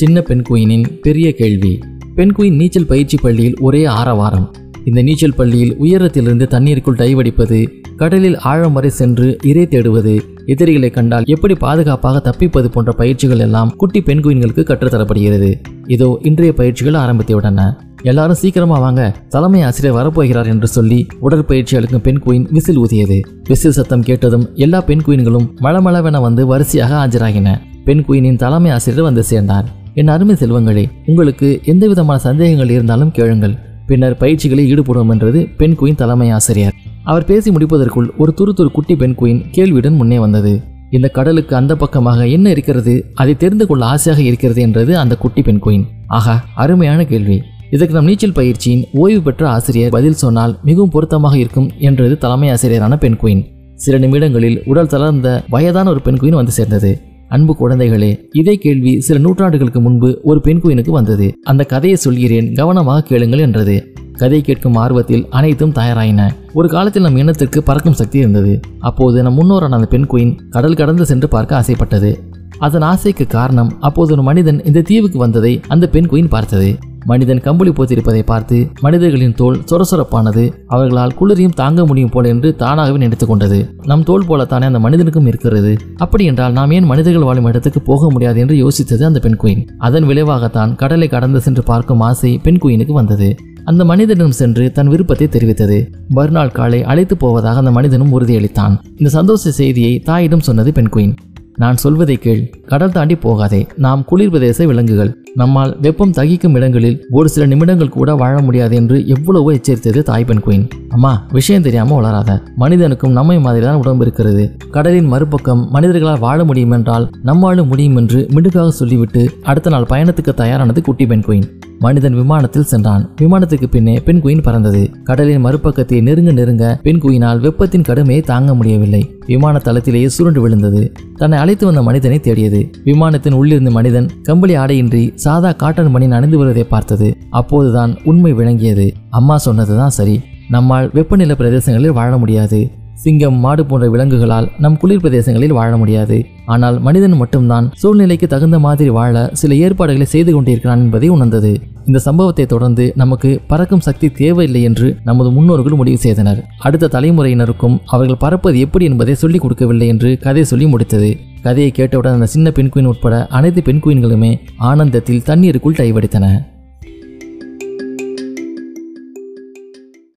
சின்ன பெண்குயினின் பெரிய கேள்வி. பெண்குயின் நீச்சல் பயிற்சி பள்ளியில் ஒரே ஆரவாரம். இந்த நீச்சல் பள்ளியில் உயரத்திலிருந்து தண்ணீருக்குள் டைவடிப்பது கடலில் ஆழம் வரை சென்று இறை தேடுவது எதிரிகளை கண்டால் எப்படி பாதுகாப்பாக தப்பிப்பது போன்ற பயிற்சிகள் எல்லாம் குட்டி பெண்குயின்களுக்கு கற்றுத்தரப்படுகிறது. இதோ இன்றைய பயிற்சிகள் ஆரம்பித்து விட்டன எல்லாரும் சீக்கிரமா வாங்க தலைமை ஆசிரியர் வரப்போகிறார் என்று சொல்லி உடற்பயிற்சி அளிக்கும் பெண் குயின் விசில் ஊதியது. விசில் சத்தம் கேட்டதும் எல்லா பெண் குயின்களும் மளமளவென வந்து வரிசையாக ஆஜராகின. பெண் குயினின் தலைமை ஆசிரியர் வந்து சேர்ந்தார். என் அருமை செல்வங்களே உங்களுக்கு எந்த விதமான சந்தேகங்கள் இருந்தாலும் கேளுங்கள். பின்னர் பயிற்சிகளில் ஈடுபடும் என்றது பெண் குயின் தலைமை ஆசிரியர். அவர் பேசி முடிப்பதற்குள் ஒரு துரு துரு குட்டி பெண் குயின் கேள்வியுடன் முன்னே வந்தது. இந்த கடலுக்கு அந்த பக்கமாக என்ன இருக்கிறது? அதை தெரிந்து கொள்ள ஆசையாக இருக்கிறது என்றது அந்த குட்டி பெண் குயின். ஆகா அருமையான கேள்வி. இதற்கு நம் நீச்சல் பயிற்சியின் ஓய்வு பெற்ற ஆசிரியர் பதில் சொன்னால் மிகவும் பொருத்தமாக இருக்கும் என்றது தலைமை ஆசிரியரான பெண் குயின். சில நிமிடங்களில் உடல் தளர்ந்த வயதான ஒரு பெண் குயின் வந்து சேர்ந்தது. அன்பு குழந்தைகளே இதே கேள்வி சில நூற்றாண்டுகளுக்கு முன்பு ஒரு பெண் குயினுக்கு வந்தது. அந்த கதையை சொல்கிறேன் கவனமாக கேளுங்கள் என்றது. கதை கேட்கும் ஆர்வத்தில் அனைத்தும் தயாராயின. ஒரு காலத்தில் நம் இனத்திற்கு பறக்கும் சக்தி இருந்தது. அப்போது நம் முன்னோரான அந்த பெண் குயின் கடல் கடந்து சென்று பார்க்க ஆசைப்பட்டது. அதன் ஆசைக்கு காரணம் அப்போது ஒரு மனிதன் இந்த தீவுக்கு வந்ததை அந்த பெண் குயின் பார்த்தது. மனிதன் கம்பளி போத்திருப்பதை பார்த்து மனிதர்களின் தோல் சொரசொரப்பானது. அவர்களால் குளிரையும் தாங்க முடியும் போல என்று தானாகவே நினைத்துக் கொண்டது. நம் தோல் போலத்தானே அந்த மனிதனுக்கும் இருக்கிறது. அப்படி என்றால் நாம் ஏன் மனிதர்கள் வாழும் இடத்துக்கு போக முடியாது என்று யோசித்தது அந்த பெண் குயின். அதன் விளைவாகத்தான் கடலை கடந்து சென்று பார்க்கும் ஆசை பெண் குயினுக்கு வந்தது. அந்த மனிதனிடம் சென்று தன் விருப்பத்தை தெரிவித்தது. மறுநாள் காலை அழைத்து போவதாக அந்த மனிதனும் உறுதியளித்தான். இந்த சந்தோஷ செய்தியை தாயிடம் சொன்னது பெண் குயின். நான் சொல்வதை கேள். கடல் தாண்டி போகாதே. நாம் குளிர் பிரதேச விலங்குகள். நம்மால் வெப்பம் தகிக்கும் இடங்களில் ஒரு சில நிமிடங்கள் கூட வாழ முடியாது என்று எவ்வளவோ எச்சரித்தது தாய் குயின். அம்மா விஷயம் தெரியாம வளராத. மனிதனுக்கும் நம்மை மாதிரி தான் உடம்பு இருக்கிறது. கடலின் மறுபக்கம் மனிதர்களால் வாழ முடியும் என்றால் நம்மாலும் முடியும் என்று மிடுக்காக சொல்லிவிட்டு அடுத்த நாள் பயணத்துக்கு தயாரானது குட்டி பெண் குயின். மனிதன் விமானத்தில் சென்றான். விமானத்துக்கு பின்னே பெண் குயின் பறந்தது. கடலின் மறுபக்கத்தை நெருங்க நெருங்க பெண் குயினால் வெப்பத்தின் கடுமையை தாங்க முடியவில்லை. விமான தளத்திலேயே சுருண்டு விழுந்தது. தன்னை அழைத்து வந்த மனிதனை தேடியது. விமானத்தின் உள்ளிருந்த மனிதன் கம்பளி ஆடையின்றி சாதா காட்டன் மணி அணிந்து வருவதை பார்த்தது. அப்போதுதான் உண்மை விளங்கியது. அம்மா சொன்னதுதான் சரி. நம்மால் வெப்பநிலை பிரதேசங்களில் வாழ முடியாது. சிங்கம் மாடு போன்ற விலங்குகளால் நம் குளிர் பிரதேசங்களில் வாழ முடியாது. ஆனால் மனிதன் மட்டும்தான் சூழ்நிலைக்கு தகுந்த மாதிரி வாழ சில ஏற்பாடுகளை செய்து கொண்டிருக்கிறான் என்பதை உணர்ந்தது. இந்த சம்பவத்தை தொடர்ந்து நமக்கு பறக்கும் சக்தி தேவையில்லை என்று நமது முன்னோர்கள் முடிவு செய்தனர். அடுத்த தலைமுறையினருக்கும் அவர்கள் பறப்பது எப்படி என்பதை சொல்லிக் கொடுக்கவில்லை என்று கதை சொல்லி முடித்தது. கதையை கேட்டவுடன் அந்த சின்ன பெண் குயின் உட்பட அனைத்து பெண் குயின்களுமே ஆனந்தத்தில் தண்ணீருக்குள் டைவடித்தன.